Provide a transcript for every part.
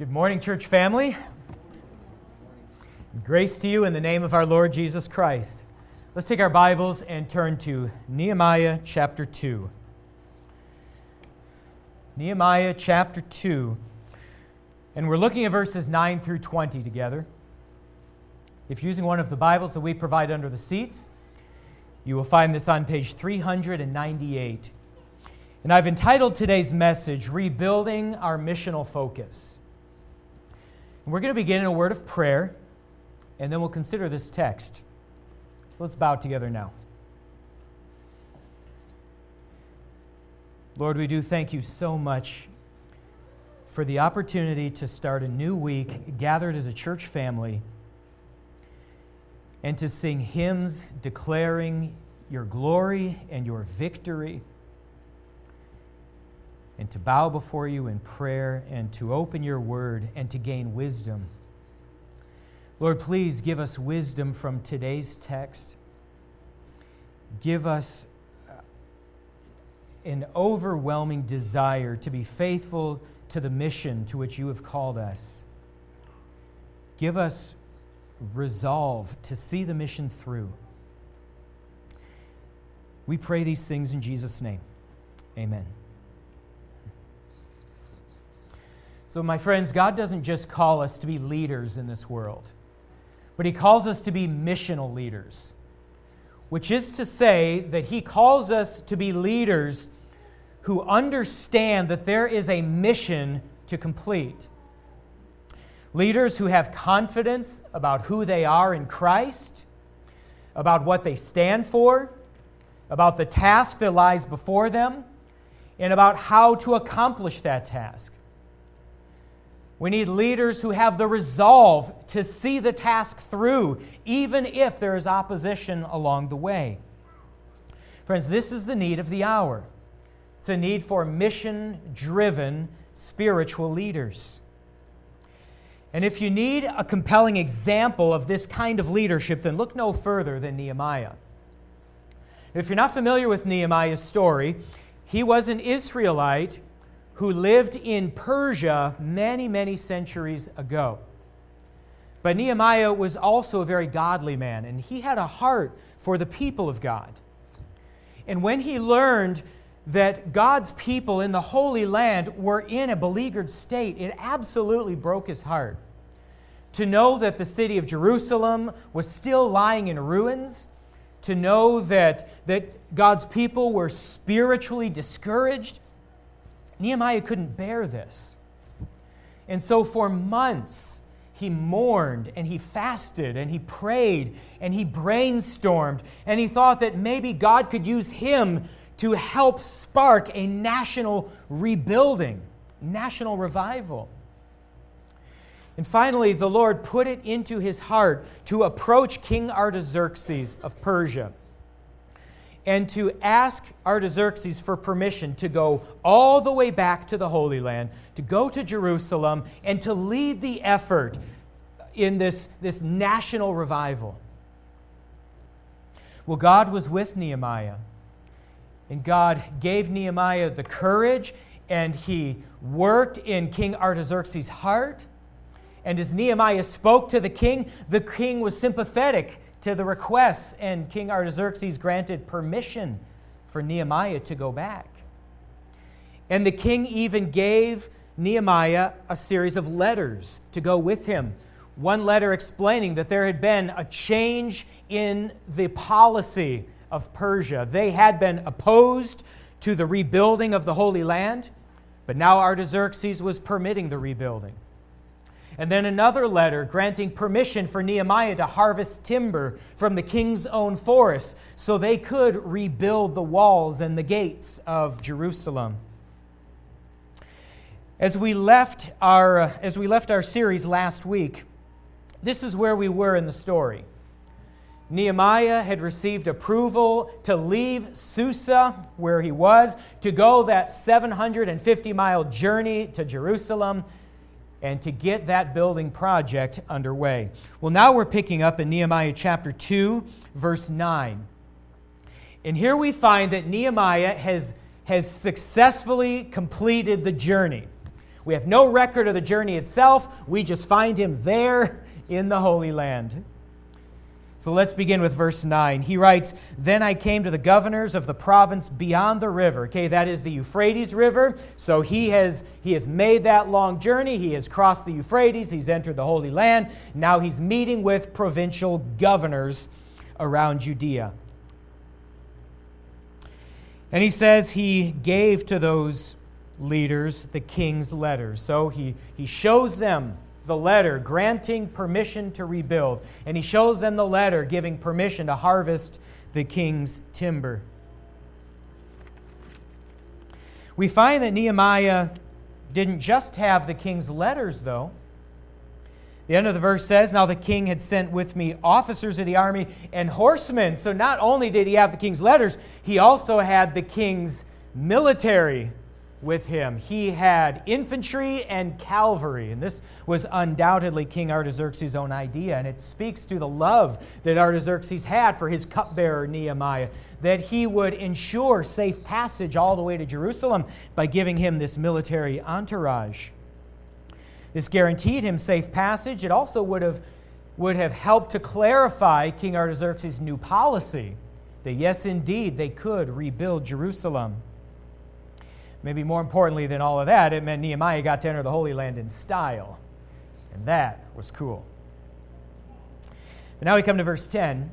Good morning, church family. Grace to you in the name of our Lord Jesus Christ. Let's take our Bibles and turn to Nehemiah chapter 2. Nehemiah chapter 2. And we're looking at verses 9 through 20 together. If you're using one of the Bibles that we provide under the seats, you will find this on page 398. And I've entitled today's message, Rebuilding Our Missional Focus. We're going to begin in a word of prayer, and then we'll consider this text. Let's bow together now. Lord, we do thank you so much for the opportunity to start a new week gathered as a church family and to sing hymns declaring your glory and your victory and to bow before you in prayer and to open your word and to gain wisdom. Lord, please give us wisdom from today's text. Give us uh, an overwhelming desire to be faithful to the mission to which you have called us. Give us resolve to see the mission through. We pray these things in Jesus' name. Amen. So, my friends, God doesn't just call us to be leaders in this world, but He calls us to be missional leaders, which is to say that He calls us to be leaders who understand that there is a mission to complete. Leaders who have confidence about who they are in Christ, about what they stand for, about the task that lies before them, and about how to accomplish that task. We need leaders who have the resolve to see the task through, even if there is opposition along the way. Friends, this is the need of the hour. It's a need for mission driven spiritual leaders. And if you need a compelling example of this kind of leadership, then look no further than Nehemiah. If you're not familiar with Nehemiah's story, he was an Israelite who lived in Persia many, many centuries ago. But Nehemiah was also a very godly man, and he had a heart for the people of God. And when he learned that God's people in the Holy Land were in a beleaguered state, it absolutely broke his heart. To know that the city of Jerusalem was still lying in ruins, to know that, that God's people were spiritually discouraged, Nehemiah couldn't bear this. And so for months, he mourned and he fasted and he prayed and he brainstormed and he thought that maybe God could use him to help spark a national rebuilding, national revival. And finally, the Lord put it into his heart to approach King Artaxerxes of Persia and to ask Artaxerxes for permission to go all the way back to the Holy Land, to go to Jerusalem, and to lead the effort in this, this national revival. Well, God was with Nehemiah, and God gave Nehemiah the courage, and he worked in King Artaxerxes' heart. And as Nehemiah spoke to the king, the king was sympathetic to the requests, and King Artaxerxes granted permission for Nehemiah to go back. And the king even gave Nehemiah a series of letters to go with him. One letter explaining that there had been a change in the policy of Persia. They had been opposed to the rebuilding of the Holy Land, but now Artaxerxes was permitting the rebuilding. And then another letter granting permission for Nehemiah to harvest timber from the king's own forest so they could rebuild the walls and the gates of Jerusalem. As we left our, uh, as we left our series last week, this is where we were in the story. Nehemiah had received approval to leave Susa, where he was, to go that 750 mile journey to Jerusalem and to get that building project underway. Well, now we're picking up in Nehemiah chapter 2, verse 9. And here we find that Nehemiah has, has successfully completed the journey. We have no record of the journey itself. We just find him there in the Holy Land. So let's begin with verse 9. He writes, Then I came to the governors of the province beyond the river. Okay, that is the Euphrates River. So he has, he has made that long journey. He has crossed the Euphrates. He's entered the Holy Land. Now he's meeting with provincial governors around Judea. And he says he gave to those leaders the king's letters. So he, he shows them the letter granting permission to rebuild, and he shows them the letter giving permission to harvest the king's timber. We find that Nehemiah didn't just have the king's letters, though. The end of the verse says, Now the king had sent with me officers of the army and horsemen. So not only did he have the king's letters, he also had the king's military with him. He had infantry and cavalry, and this was undoubtedly King Artaxerxes' own idea, and it speaks to the love that Artaxerxes had for his cupbearer Nehemiah, that he would ensure safe passage all the way to Jerusalem by giving him this military entourage. This guaranteed him safe passage. It also would have, would have helped to clarify King Artaxerxes' new policy that, yes, indeed, they could rebuild Jerusalem. Maybe more importantly than all of that, it meant Nehemiah got to enter the Holy Land in style. And that was cool. But now we come to verse 10.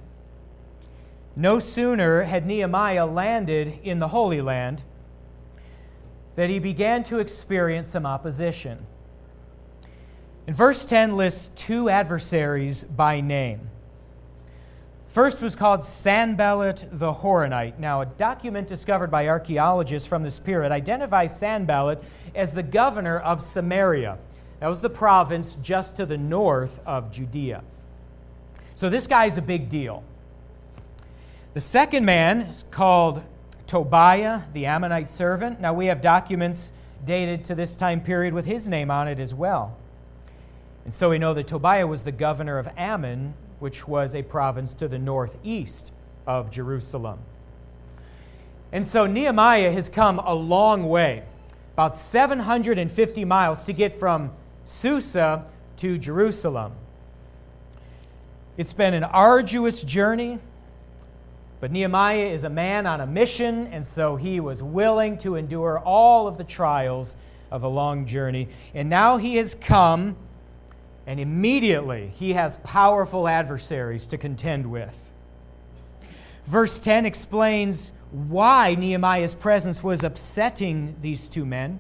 No sooner had Nehemiah landed in the Holy Land that he began to experience some opposition. In verse 10 lists two adversaries by name. First was called Sanballat the Horonite. Now, a document discovered by archaeologists from this period identifies Sanballat as the governor of Samaria. That was the province just to the north of Judea. So, this guy is a big deal. The second man is called Tobiah, the Ammonite servant. Now, we have documents dated to this time period with his name on it as well. And so we know that Tobiah was the governor of Ammon, which was a province to the northeast of Jerusalem. And so Nehemiah has come a long way, about 750 miles to get from Susa to Jerusalem. It's been an arduous journey, but Nehemiah is a man on a mission, and so he was willing to endure all of the trials of a long journey. And now he has come and immediately he has powerful adversaries to contend with. Verse 10 explains why Nehemiah's presence was upsetting these two men.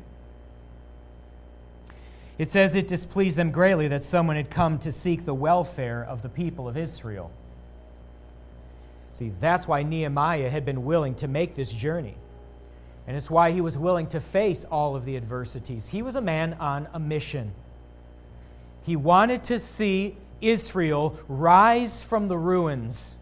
It says it displeased them greatly that someone had come to seek the welfare of the people of Israel. See, that's why Nehemiah had been willing to make this journey. And it's why he was willing to face all of the adversities. He was a man on a mission. He wanted to see Israel rise from the ruins.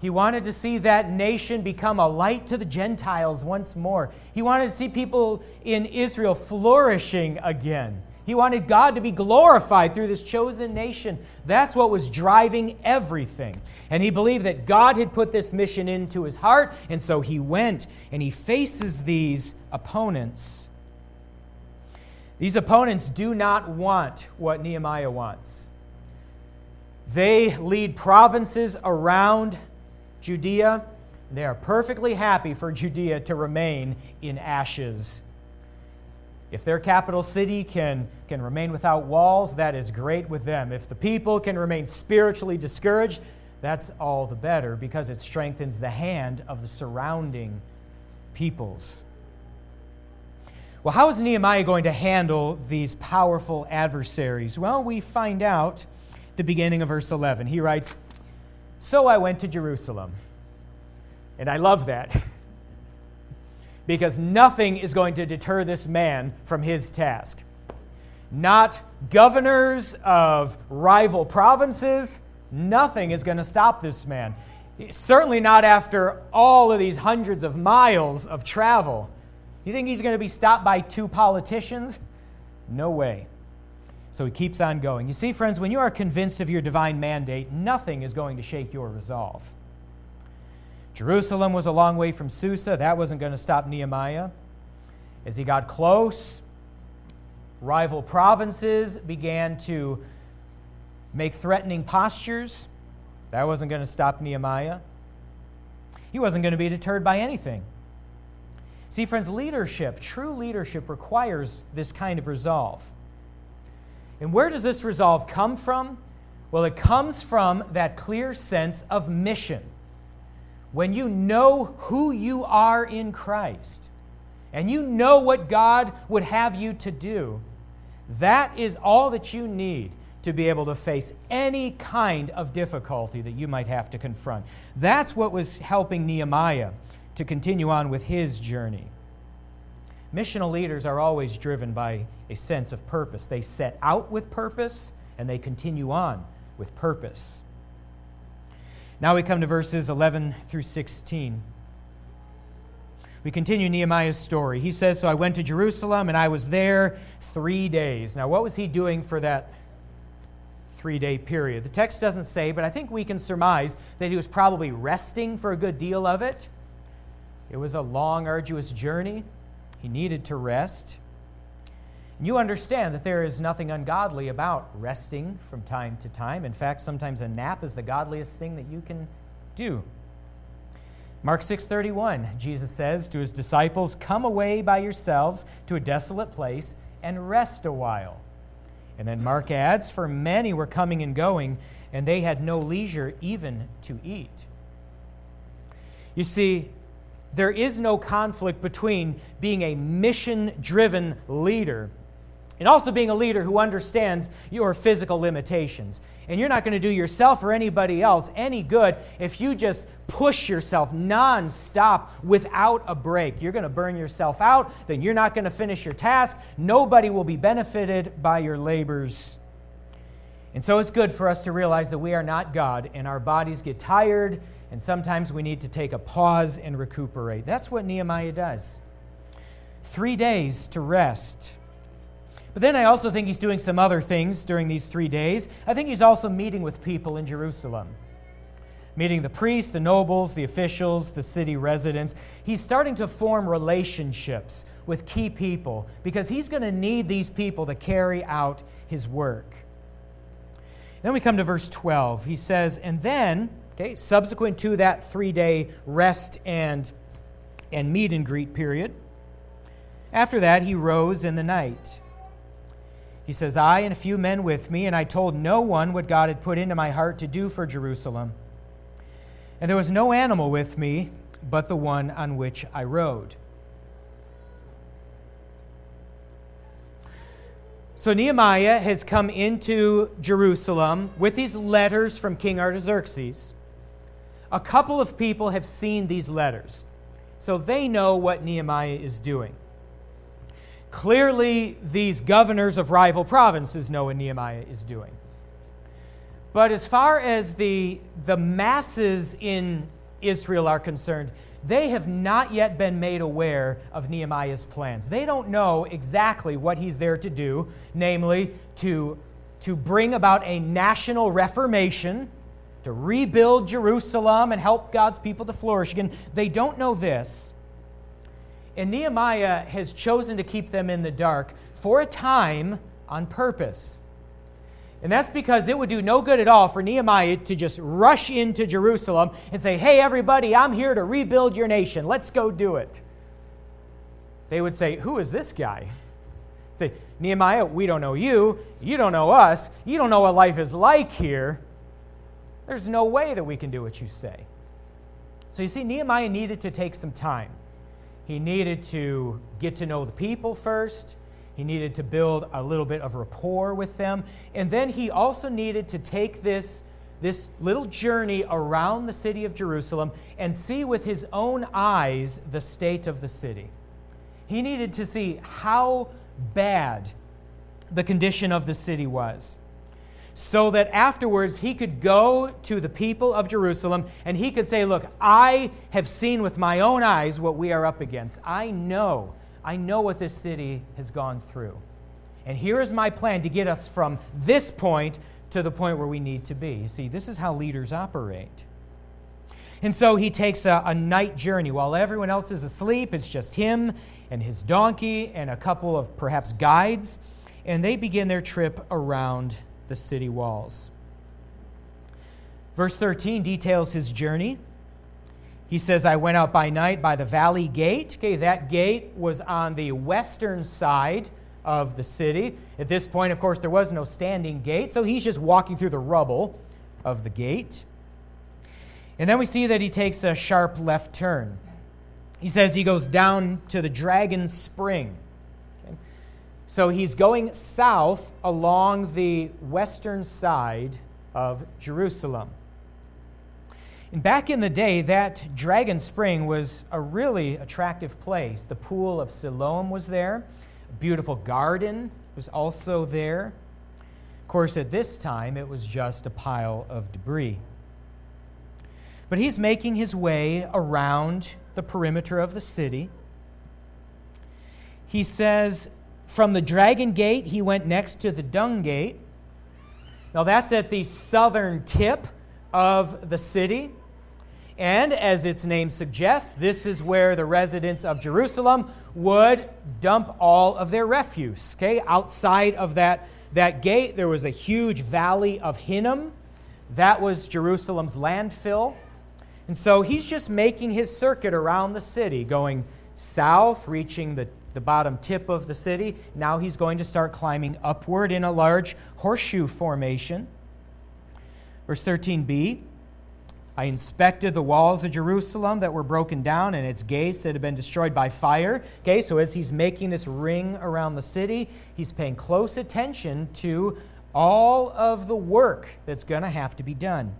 He wanted to see that nation become a light to the Gentiles once more. He wanted to see people in Israel flourishing again. He wanted God to be glorified through this chosen nation. That's what was driving everything. And he believed that God had put this mission into his heart, and so he went and he faces these opponents. These opponents do not want what Nehemiah wants. They lead provinces around Judea. They are perfectly happy for Judea to remain in ashes. If their capital city can, can remain without walls, that is great with them. If the people can remain spiritually discouraged, that's all the better because it strengthens the hand of the surrounding peoples. Well, how is Nehemiah going to handle these powerful adversaries? Well, we find out the beginning of verse 11. He writes, So I went to Jerusalem. And I love that because nothing is going to deter this man from his task. Not governors of rival provinces, nothing is going to stop this man. Certainly not after all of these hundreds of miles of travel. You think he's going to be stopped by two politicians? No way. So he keeps on going. You see, friends, when you are convinced of your divine mandate, nothing is going to shake your resolve. Jerusalem was a long way from Susa. That wasn't going to stop Nehemiah. As he got close, rival provinces began to make threatening postures. That wasn't going to stop Nehemiah. He wasn't going to be deterred by anything. See, friends, leadership, true leadership, requires this kind of resolve. And where does this resolve come from? Well, it comes from that clear sense of mission. When you know who you are in Christ and you know what God would have you to do, that is all that you need to be able to face any kind of difficulty that you might have to confront. That's what was helping Nehemiah to continue on with his journey. Missional leaders are always driven by a sense of purpose. They set out with purpose and they continue on with purpose. Now we come to verses 11 through 16. We continue Nehemiah's story. He says, So I went to Jerusalem and I was there three days. Now, what was he doing for that three day period? The text doesn't say, but I think we can surmise that he was probably resting for a good deal of it. It was a long, arduous journey. He needed to rest. You understand that there is nothing ungodly about resting from time to time. In fact, sometimes a nap is the godliest thing that you can do. Mark 6:31, Jesus says to his disciples, "Come away by yourselves to a desolate place and rest a while." And then Mark adds, "For many were coming and going, and they had no leisure even to eat." You see, there is no conflict between being a mission-driven leader and also being a leader who understands your physical limitations. And you're not going to do yourself or anybody else any good if you just push yourself nonstop without a break. You're going to burn yourself out, then you're not going to finish your task. Nobody will be benefited by your labors. And so it's good for us to realize that we are not God and our bodies get tired, and sometimes we need to take a pause and recuperate. That's what Nehemiah does. Three days to rest. But then I also think he's doing some other things during these three days. I think he's also meeting with people in Jerusalem, meeting the priests, the nobles, the officials, the city residents. He's starting to form relationships with key people because he's going to need these people to carry out his work. Then we come to verse 12. He says, And then, okay, subsequent to that three day rest and, and meet and greet period, after that he rose in the night he says, I and a few men with me, and I told no one what God had put into my heart to do for Jerusalem. And there was no animal with me but the one on which I rode. So Nehemiah has come into Jerusalem with these letters from King Artaxerxes. A couple of people have seen these letters, so they know what Nehemiah is doing. Clearly, these governors of rival provinces know what Nehemiah is doing. But as far as the, the masses in Israel are concerned, they have not yet been made aware of Nehemiah's plans. They don't know exactly what he's there to do, namely, to, to bring about a national reformation, to rebuild Jerusalem and help God's people to flourish again. They don't know this. And Nehemiah has chosen to keep them in the dark for a time on purpose. And that's because it would do no good at all for Nehemiah to just rush into Jerusalem and say, Hey, everybody, I'm here to rebuild your nation. Let's go do it. They would say, Who is this guy? Say, Nehemiah, we don't know you. You don't know us. You don't know what life is like here. There's no way that we can do what you say. So you see, Nehemiah needed to take some time. He needed to get to know the people first. He needed to build a little bit of rapport with them. And then he also needed to take this, this little journey around the city of Jerusalem and see with his own eyes the state of the city. He needed to see how bad the condition of the city was so that afterwards he could go to the people of Jerusalem and he could say, Look, I have seen with my own eyes what we are up against. I know, I know what this city has gone through. And here is my plan to get us from this point to the point where we need to be. You see, this is how leaders operate. And so he takes a, a, night journey. While everyone else is asleep, it's just him and his donkey and a couple of perhaps guides and they begin their trip around the city walls. Verse 13 details his journey. He says, I went out by night by the valley gate. Okay, that gate was on the western side of the city. At this point, of course, there was no standing gate, so he's just walking through the rubble of the gate. And then we see that he takes a sharp left turn. He says he goes down to the Dragon Spring. Okay? So he's going south along the western side of Jerusalem. And back in the day, that Dragon Spring was a really attractive place. The pool of Siloam was there, a beautiful garden was also there. Of course, at this time, it was just a pile of debris. But he's making his way around the perimeter of the city. He says, from the Dragon Gate, he went next to the Dung Gate. Now, that's at the southern tip of the city. And as its name suggests, this is where the residents of Jerusalem would dump all of their refuse. Okay, outside of that, that gate, there was a huge valley of Hinnom. That was Jerusalem's landfill. And so he's just making his circuit around the city, going south, reaching the, the bottom tip of the city. Now he's going to start climbing upward in a large horseshoe formation. Verse 13b I inspected the walls of Jerusalem that were broken down and its gates that had been destroyed by fire. Okay, so as he's making this ring around the city, he's paying close attention to all of the work that's going to have to be done.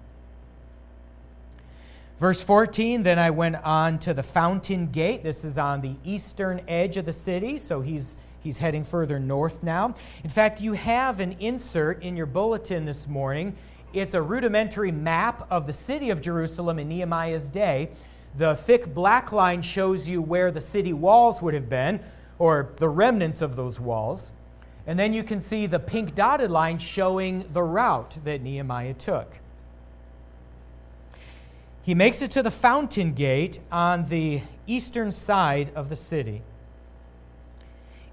Verse 14, then I went on to the fountain gate. This is on the eastern edge of the city, so he's, he's heading further north now. In fact, you have an insert in your bulletin this morning it's a rudimentary map of the city of Jerusalem in Nehemiah's day. The thick black line shows you where the city walls would have been, or the remnants of those walls. And then you can see the pink dotted line showing the route that Nehemiah took. He makes it to the fountain gate on the eastern side of the city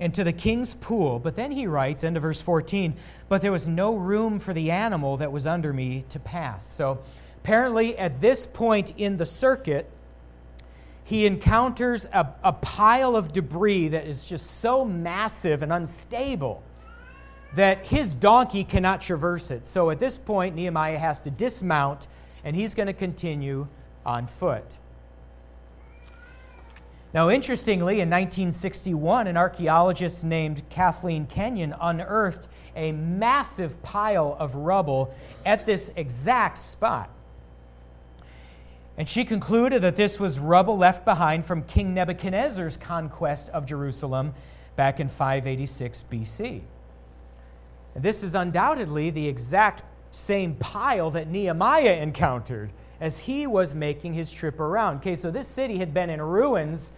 and to the king's pool. But then he writes, end of verse 14, but there was no room for the animal that was under me to pass. So apparently, at this point in the circuit, he encounters a, a pile of debris that is just so massive and unstable that his donkey cannot traverse it. So at this point, Nehemiah has to dismount and he's going to continue on foot. Now, interestingly, in 1961, an archaeologist named Kathleen Kenyon unearthed a massive pile of rubble at this exact spot. And she concluded that this was rubble left behind from King Nebuchadnezzar's conquest of Jerusalem back in 586 BC. And this is undoubtedly the exact same pile that Nehemiah encountered as he was making his trip around. Okay, so this city had been in ruins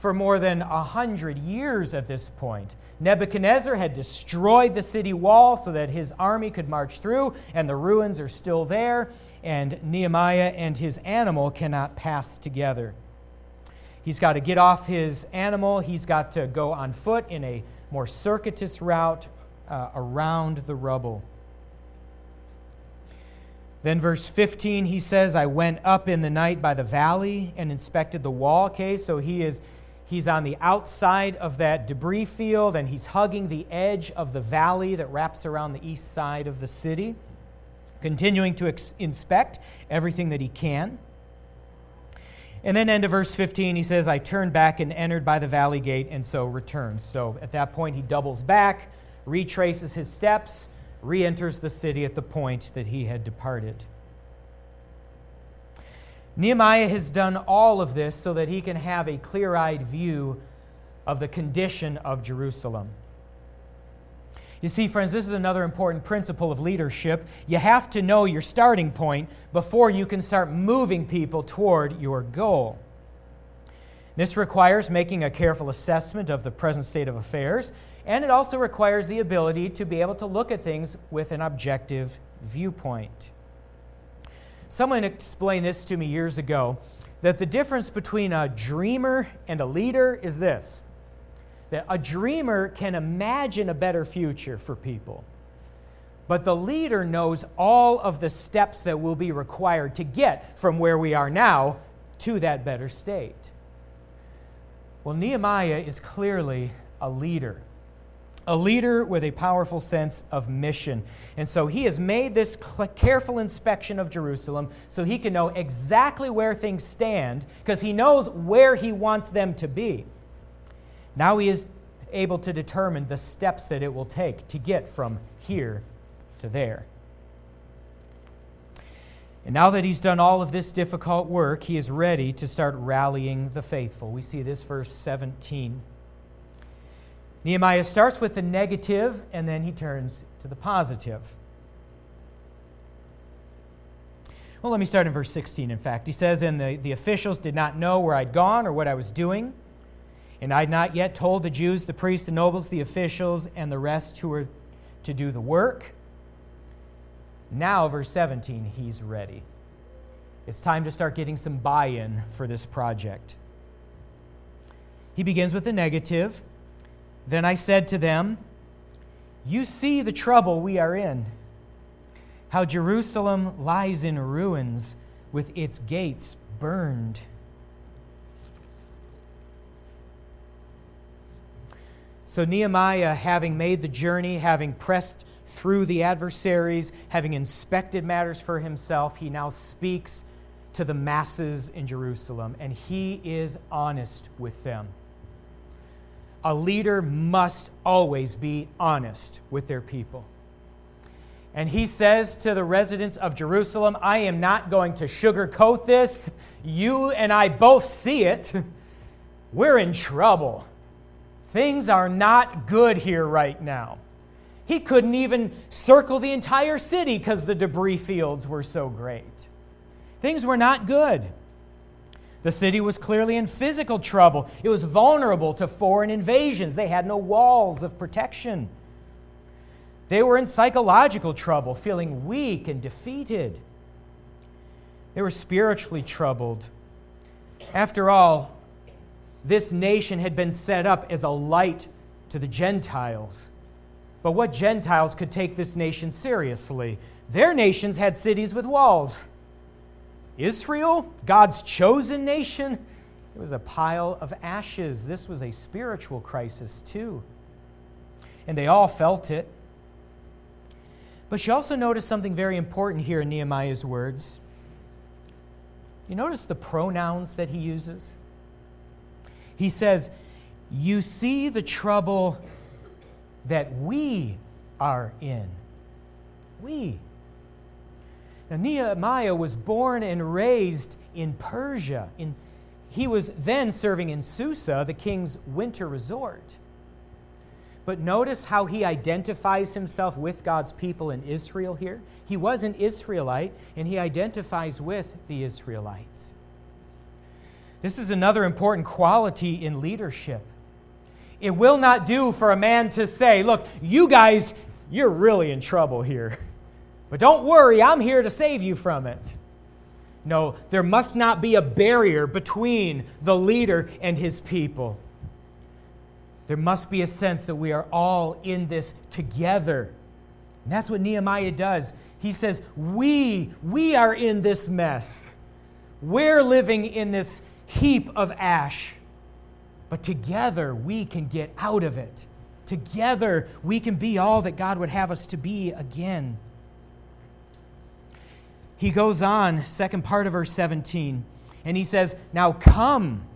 for more than a hundred years at this point. Nebuchadnezzar had destroyed the city wall so that his army could march through, and the ruins are still there, and Nehemiah and his animal cannot pass together. He's got to get off his animal, he's got to go on foot in a more circuitous route uh, around the rubble. Then, verse 15, he says, I went up in the night by the valley and inspected the wall. Okay, so he is He's on the outside of that debris field and he's hugging the edge of the valley that wraps around the east side of the city, continuing to ex- inspect everything that he can. And then, end of verse 15, he says, I turned back and entered by the valley gate, and so returns. So at that point, he doubles back, retraces his steps, re enters the city at the point that he had departed. Nehemiah has done all of this so that he can have a clear eyed view of the condition of Jerusalem. You see, friends, this is another important principle of leadership. You have to know your starting point before you can start moving people toward your goal. This requires making a careful assessment of the present state of affairs, and it also requires the ability to be able to look at things with an objective viewpoint. Someone explained this to me years ago that the difference between a dreamer and a leader is this that a dreamer can imagine a better future for people. But the leader knows all of the steps that will be required to get from where we are now to that better state. Well, Nehemiah is clearly a leader, a leader with a powerful sense of mission. And so he has made this careful inspection of Jerusalem so he can know exactly where things stand because he knows where he wants them to be. Now he is able to determine the steps that it will take to get from here to there. And now that he's done all of this difficult work, he is ready to start rallying the faithful. We see this verse 17. Nehemiah starts with the negative and then he turns to the positive. Well, let me start in verse 16, in fact. He says, And the, the officials did not know where I'd gone or what I was doing. And I'd not yet told the Jews, the priests, the nobles, the officials, and the rest who were to do the work. Now, verse 17, he's ready. It's time to start getting some buy in for this project. He begins with the negative. Then I said to them, You see the trouble we are in, how Jerusalem lies in ruins with its gates burned. So, Nehemiah, having made the journey, having pressed through the adversaries, having inspected matters for himself, he now speaks to the masses in Jerusalem, and he is honest with them. A leader must always be honest with their people. And he says to the residents of Jerusalem, I am not going to sugarcoat this. You and I both see it. We're in trouble. Things are not good here right now. He couldn't even circle the entire city because the debris fields were so great. Things were not good. The city was clearly in physical trouble. It was vulnerable to foreign invasions. They had no walls of protection. They were in psychological trouble, feeling weak and defeated. They were spiritually troubled. After all, this nation had been set up as a light to the Gentiles. But what Gentiles could take this nation seriously? Their nations had cities with walls. Israel, God's chosen nation, it was a pile of ashes. This was a spiritual crisis, too. And they all felt it. But you also notice something very important here in Nehemiah's words. You notice the pronouns that he uses? He says, You see the trouble that we are in. We. Now, Nehemiah was born and raised in Persia. In, he was then serving in Susa, the king's winter resort. But notice how he identifies himself with God's people in Israel here. He was an Israelite, and he identifies with the Israelites. This is another important quality in leadership. It will not do for a man to say, Look, you guys, you're really in trouble here. But don't worry, I'm here to save you from it. No, there must not be a barrier between the leader and his people. There must be a sense that we are all in this together. And that's what Nehemiah does. He says, We, we are in this mess. We're living in this heap of ash. But together we can get out of it. Together we can be all that God would have us to be again. He goes on, second part of verse 17, and he says, Now come,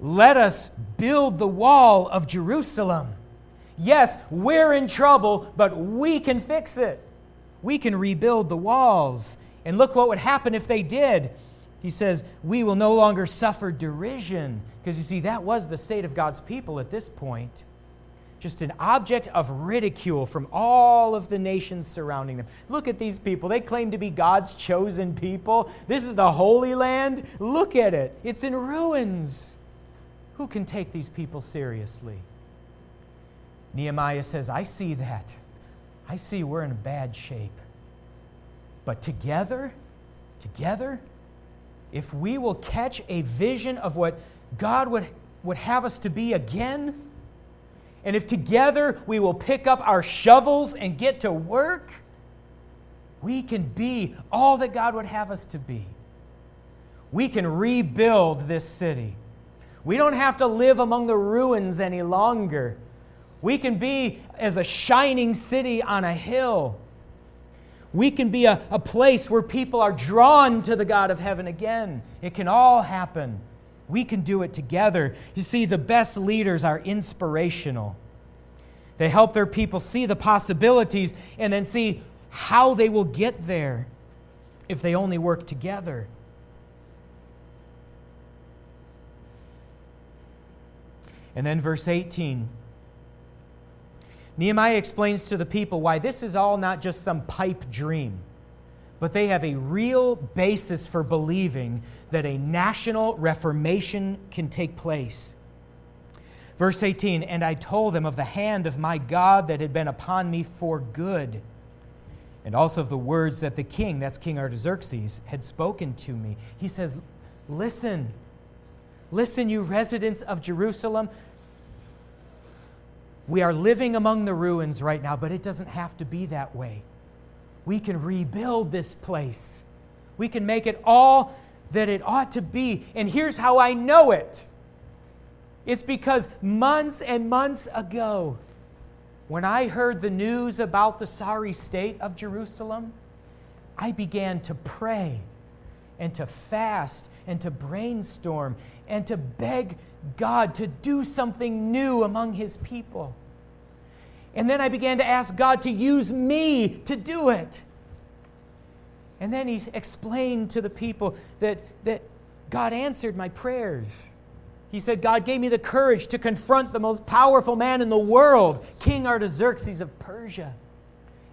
let us build the wall of Jerusalem. Yes, we're in trouble, but we can fix it. We can rebuild the walls. And look what would happen if they did. He says, We will no longer suffer derision. Because you see, that was the state of God's people at this point. Just an object of ridicule from all of the nations surrounding them. Look at these people. They claim to be God's chosen people. This is the Holy Land. Look at it, it's in ruins. Who can take these people seriously? Nehemiah says, I see that. I see we're in bad shape. But together, together, if we will catch a vision of what God would, would have us to be again, and if together we will pick up our shovels and get to work, we can be all that God would have us to be. We can rebuild this city. We don't have to live among the ruins any longer. We can be as a shining city on a hill. We can be a, a place where people are drawn to the God of heaven again. It can all happen. We can do it together. You see, the best leaders are inspirational. They help their people see the possibilities and then see how they will get there if they only work together. And then verse 18. Nehemiah explains to the people why this is all not just some pipe dream, but they have a real basis for believing that a national reformation can take place. Verse 18 And I told them of the hand of my God that had been upon me for good, and also of the words that the king, that's King Artaxerxes, had spoken to me. He says, Listen, listen, you residents of Jerusalem. We are living among the ruins right now, but it doesn't have to be that way. We can rebuild this place. We can make it all that it ought to be. And here's how I know it it's because months and months ago, when I heard the news about the sorry state of Jerusalem, I began to pray and to fast and to brainstorm and to beg God to do something new among his people. And then I began to ask God to use me to do it. And then he explained to the people that, that God answered my prayers. He said, God gave me the courage to confront the most powerful man in the world, King Artaxerxes of Persia,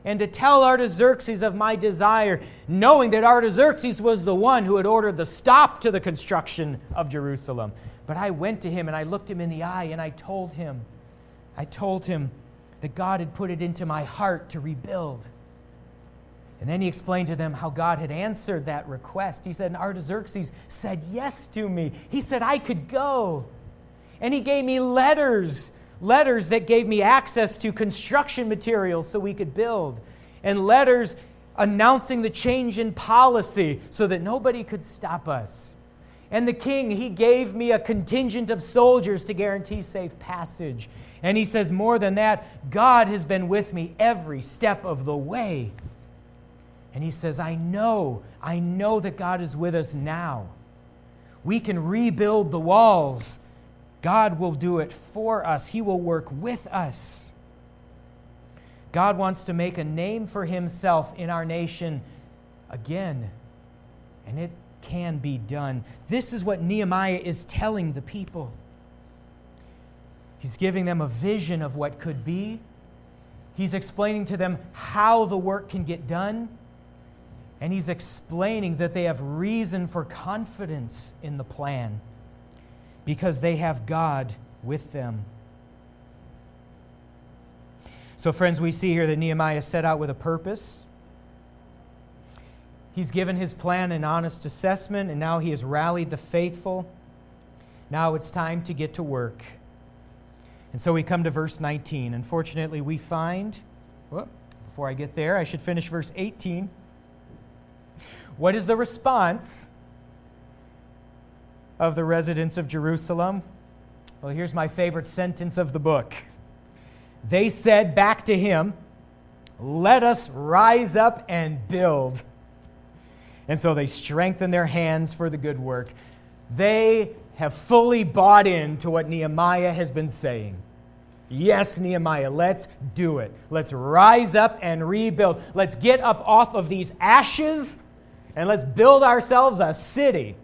and to tell Artaxerxes of my desire, knowing that Artaxerxes was the one who had ordered the stop to the construction of Jerusalem. But I went to him and I looked him in the eye and I told him, I told him that God had put it into my heart to rebuild. And then he explained to them how God had answered that request. He said, and Artaxerxes said yes to me. He said I could go. And he gave me letters, letters that gave me access to construction materials so we could build, and letters announcing the change in policy so that nobody could stop us. And the king, he gave me a contingent of soldiers to guarantee safe passage. And he says, more than that, God has been with me every step of the way. And he says, I know, I know that God is with us now. We can rebuild the walls. God will do it for us, He will work with us. God wants to make a name for Himself in our nation again, and it can be done. This is what Nehemiah is telling the people. He's giving them a vision of what could be. He's explaining to them how the work can get done. And he's explaining that they have reason for confidence in the plan because they have God with them. So, friends, we see here that Nehemiah set out with a purpose. He's given his plan an honest assessment, and now he has rallied the faithful. Now it's time to get to work. And so we come to verse 19. Unfortunately, we find, whoop, before I get there, I should finish verse 18. What is the response of the residents of Jerusalem? Well, here's my favorite sentence of the book. They said back to him, Let us rise up and build. And so they strengthen their hands for the good work. They have fully bought into what Nehemiah has been saying. Yes, Nehemiah, let's do it. Let's rise up and rebuild. Let's get up off of these ashes and let's build ourselves a city.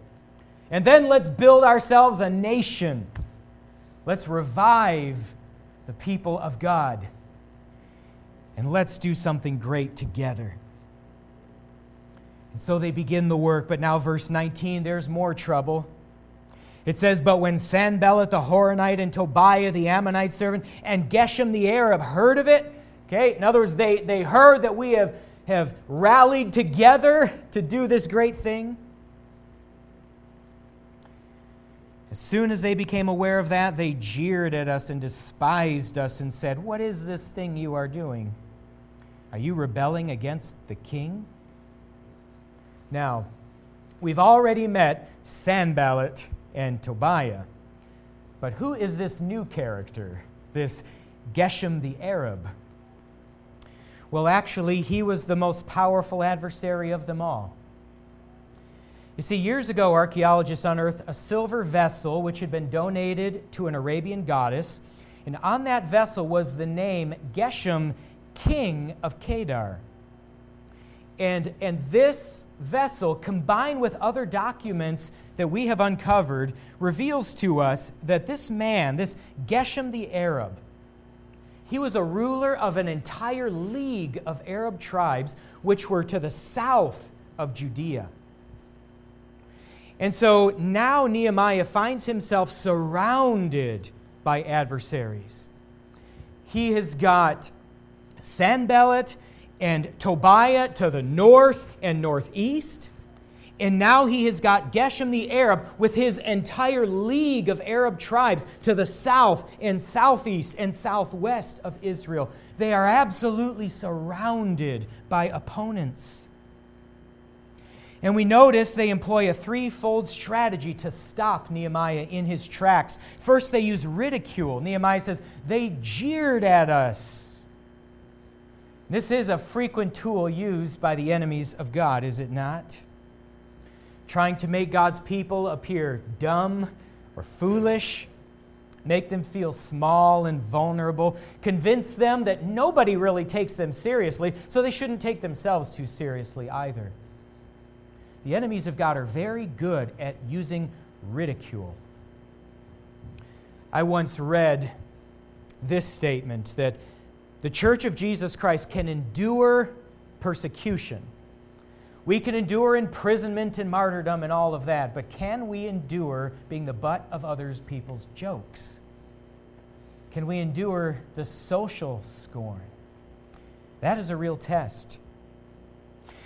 And then let's build ourselves a nation. Let's revive the people of God. And let's do something great together. And so they begin the work, but now, verse 19, there's more trouble. It says, But when Sanballat the Horonite and Tobiah the Ammonite servant and Geshem the Arab heard of it, okay, in other words, they, they heard that we have have rallied together to do this great thing. As soon as they became aware of that, they jeered at us and despised us and said, What is this thing you are doing? Are you rebelling against the king? Now, we've already met Sanballat and Tobiah. But who is this new character, this Geshem the Arab? Well, actually, he was the most powerful adversary of them all. You see, years ago, archaeologists unearthed a silver vessel which had been donated to an Arabian goddess, and on that vessel was the name Geshem, king of Kedar. And, and this vessel, combined with other documents that we have uncovered, reveals to us that this man, this Geshem the Arab, he was a ruler of an entire league of Arab tribes which were to the south of Judea. And so now Nehemiah finds himself surrounded by adversaries. He has got Sanballat and Tobiah to the north and northeast. And now he has got Geshem the Arab with his entire league of Arab tribes to the south and southeast and southwest of Israel. They are absolutely surrounded by opponents. And we notice they employ a threefold strategy to stop Nehemiah in his tracks. First, they use ridicule. Nehemiah says, They jeered at us. This is a frequent tool used by the enemies of God, is it not? Trying to make God's people appear dumb or foolish, make them feel small and vulnerable, convince them that nobody really takes them seriously, so they shouldn't take themselves too seriously either. The enemies of God are very good at using ridicule. I once read this statement that the Church of Jesus Christ can endure persecution. We can endure imprisonment and martyrdom and all of that, but can we endure being the butt of others people's jokes? Can we endure the social scorn? That is a real test.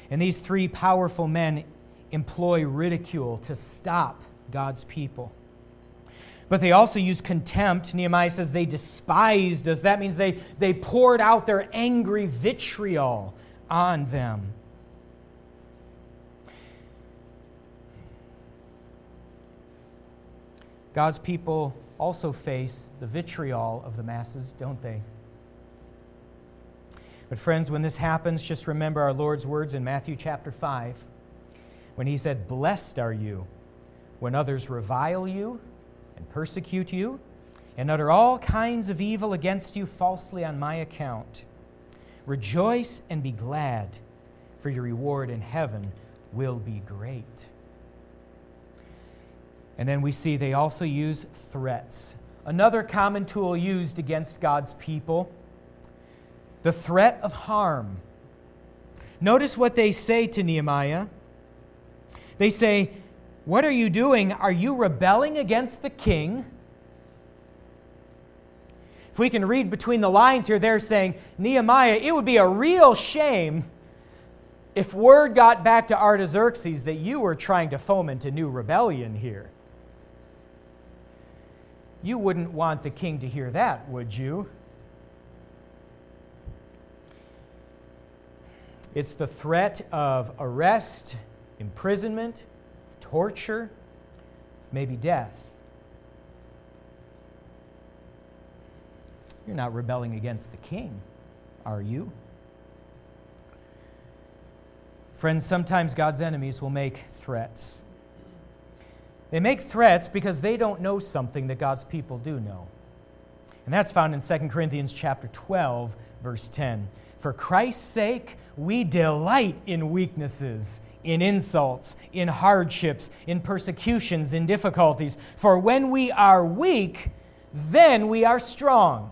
And these three powerful men employ ridicule to stop God's people. But they also use contempt. Nehemiah says they despised us. That means they, they poured out their angry vitriol on them. God's people also face the vitriol of the masses, don't they? But, friends, when this happens, just remember our Lord's words in Matthew chapter 5 when he said, Blessed are you when others revile you and persecute you and utter all kinds of evil against you falsely on my account. Rejoice and be glad, for your reward in heaven will be great. And then we see they also use threats. Another common tool used against God's people the threat of harm. Notice what they say to Nehemiah. They say, What are you doing? Are you rebelling against the king? If we can read between the lines here, they're saying, Nehemiah, it would be a real shame if word got back to Artaxerxes that you were trying to foment a new rebellion here. You wouldn't want the king to hear that, would you? It's the threat of arrest imprisonment, torture, maybe death. You're not rebelling against the king, are you? Friends, sometimes God's enemies will make threats. They make threats because they don't know something that God's people do know. And that's found in 2 Corinthians chapter 12, verse 10. For Christ's sake, we delight in weaknesses in insults, in hardships, in persecutions, in difficulties. For when we are weak, then we are strong.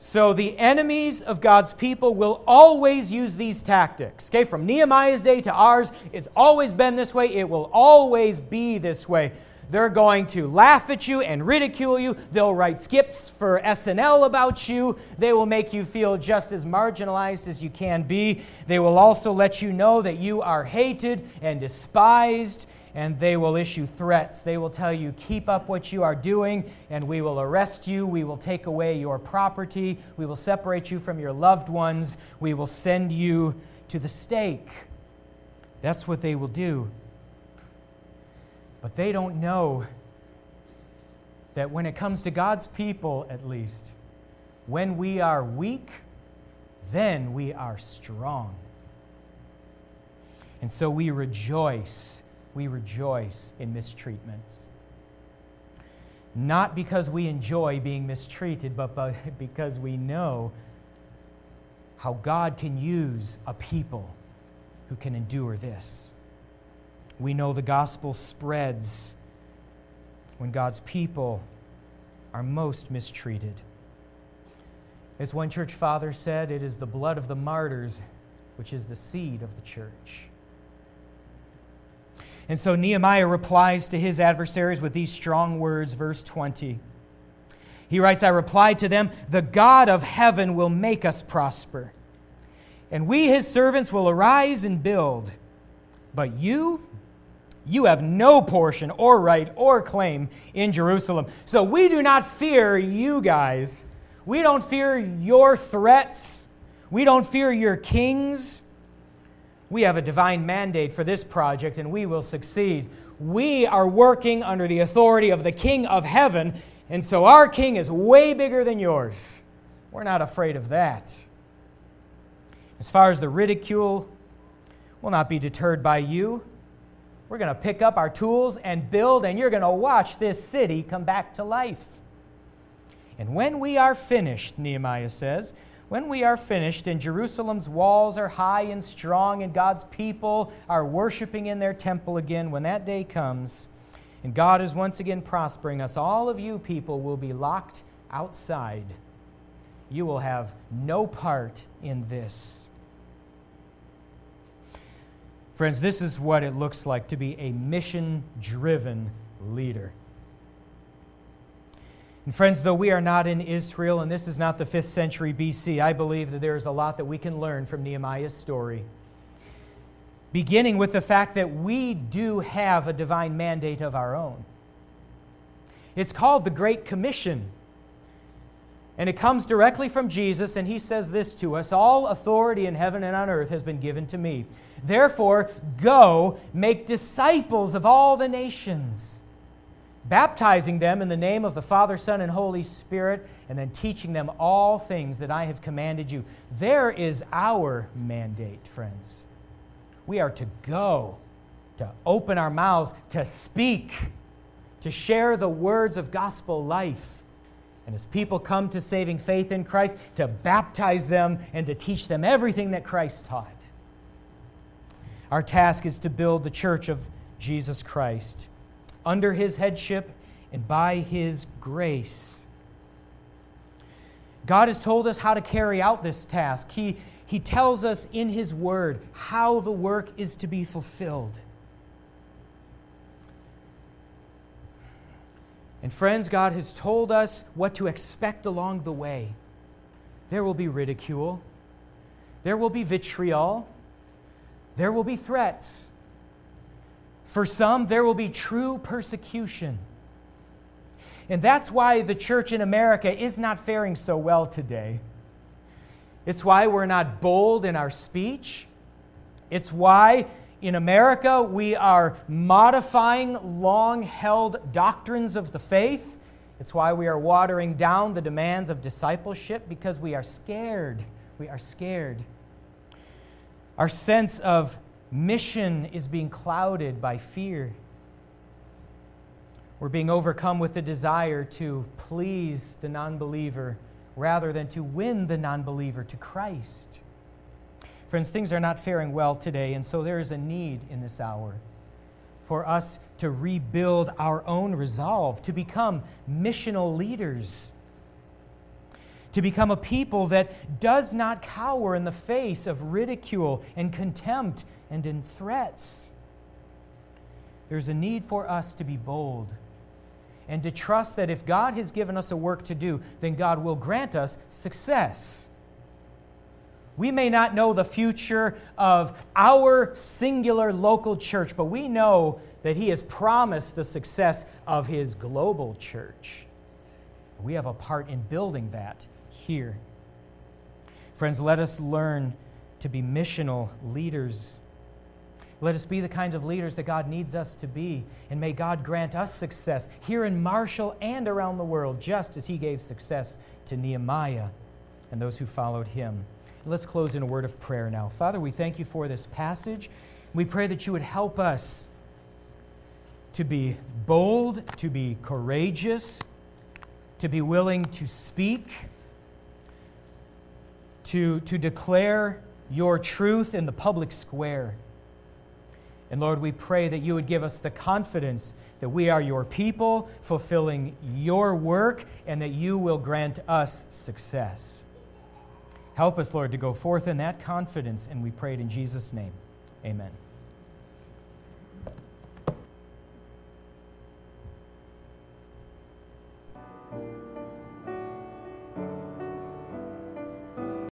So the enemies of God's people will always use these tactics. Okay, from Nehemiah's day to ours, it's always been this way. It will always be this way. They're going to laugh at you and ridicule you. They'll write skips for SNL about you. They will make you feel just as marginalized as you can be. They will also let you know that you are hated and despised and they will issue threats. They will tell you, keep up what you are doing, and we will arrest you. We will take away your property. We will separate you from your loved ones. We will send you to the stake. That's what they will do. But they don't know that when it comes to God's people, at least, when we are weak, then we are strong. And so we rejoice. We rejoice in mistreatments. Not because we enjoy being mistreated, but because we know how God can use a people who can endure this. We know the gospel spreads when God's people are most mistreated. As one church father said, it is the blood of the martyrs which is the seed of the church. And so Nehemiah replies to his adversaries with these strong words, verse 20. He writes, I replied to them, The God of heaven will make us prosper, and we, his servants, will arise and build. But you, you have no portion or right or claim in Jerusalem. So we do not fear you guys. We don't fear your threats. We don't fear your kings. We have a divine mandate for this project and we will succeed. We are working under the authority of the King of heaven, and so our King is way bigger than yours. We're not afraid of that. As far as the ridicule, we'll not be deterred by you. We're going to pick up our tools and build, and you're going to watch this city come back to life. And when we are finished, Nehemiah says, when we are finished and Jerusalem's walls are high and strong and God's people are worshiping in their temple again, when that day comes and God is once again prospering us, all of you people will be locked outside. You will have no part in this. Friends, this is what it looks like to be a mission driven leader. And friends, though we are not in Israel and this is not the 5th century BC, I believe that there is a lot that we can learn from Nehemiah's story. Beginning with the fact that we do have a divine mandate of our own. It's called the Great Commission. And it comes directly from Jesus, and he says this to us All authority in heaven and on earth has been given to me. Therefore, go make disciples of all the nations, baptizing them in the name of the Father, Son, and Holy Spirit, and then teaching them all things that I have commanded you. There is our mandate, friends. We are to go, to open our mouths, to speak, to share the words of gospel life and as people come to saving faith in Christ, to baptize them and to teach them everything that Christ taught. Our task is to build the church of Jesus Christ under his headship and by his grace. God has told us how to carry out this task. He, he tells us in his word how the work is to be fulfilled. And friends, God has told us what to expect along the way. There will be ridicule, there will be vitriol, there will be threats. For some, there will be true persecution. And that's why the church in America is not faring so well today. It's why we're not bold in our speech. It's why in America, we are modifying long held doctrines of the faith. It's why we are watering down the demands of discipleship because we are scared. We are scared. Our sense of mission is being clouded by fear. We're being overcome with the desire to please the non believer rather than to win the non believer to Christ. Friends, things are not faring well today, and so there is a need in this hour for us to rebuild our own resolve, to become missional leaders, to become a people that does not cower in the face of ridicule and contempt and in threats. There's a need for us to be bold and to trust that if God has given us a work to do, then God will grant us success. We may not know the future of our singular local church, but we know that He has promised the success of His global church. We have a part in building that here. Friends, let us learn to be missional leaders. Let us be the kinds of leaders that God needs us to be. And may God grant us success here in Marshall and around the world, just as He gave success to Nehemiah and those who followed him. Let's close in a word of prayer now. Father, we thank you for this passage. We pray that you would help us to be bold, to be courageous, to be willing to speak, to, to declare your truth in the public square. And Lord, we pray that you would give us the confidence that we are your people, fulfilling your work, and that you will grant us success. Help us, Lord, to go forth in that confidence, and we pray it in Jesus' name. Amen.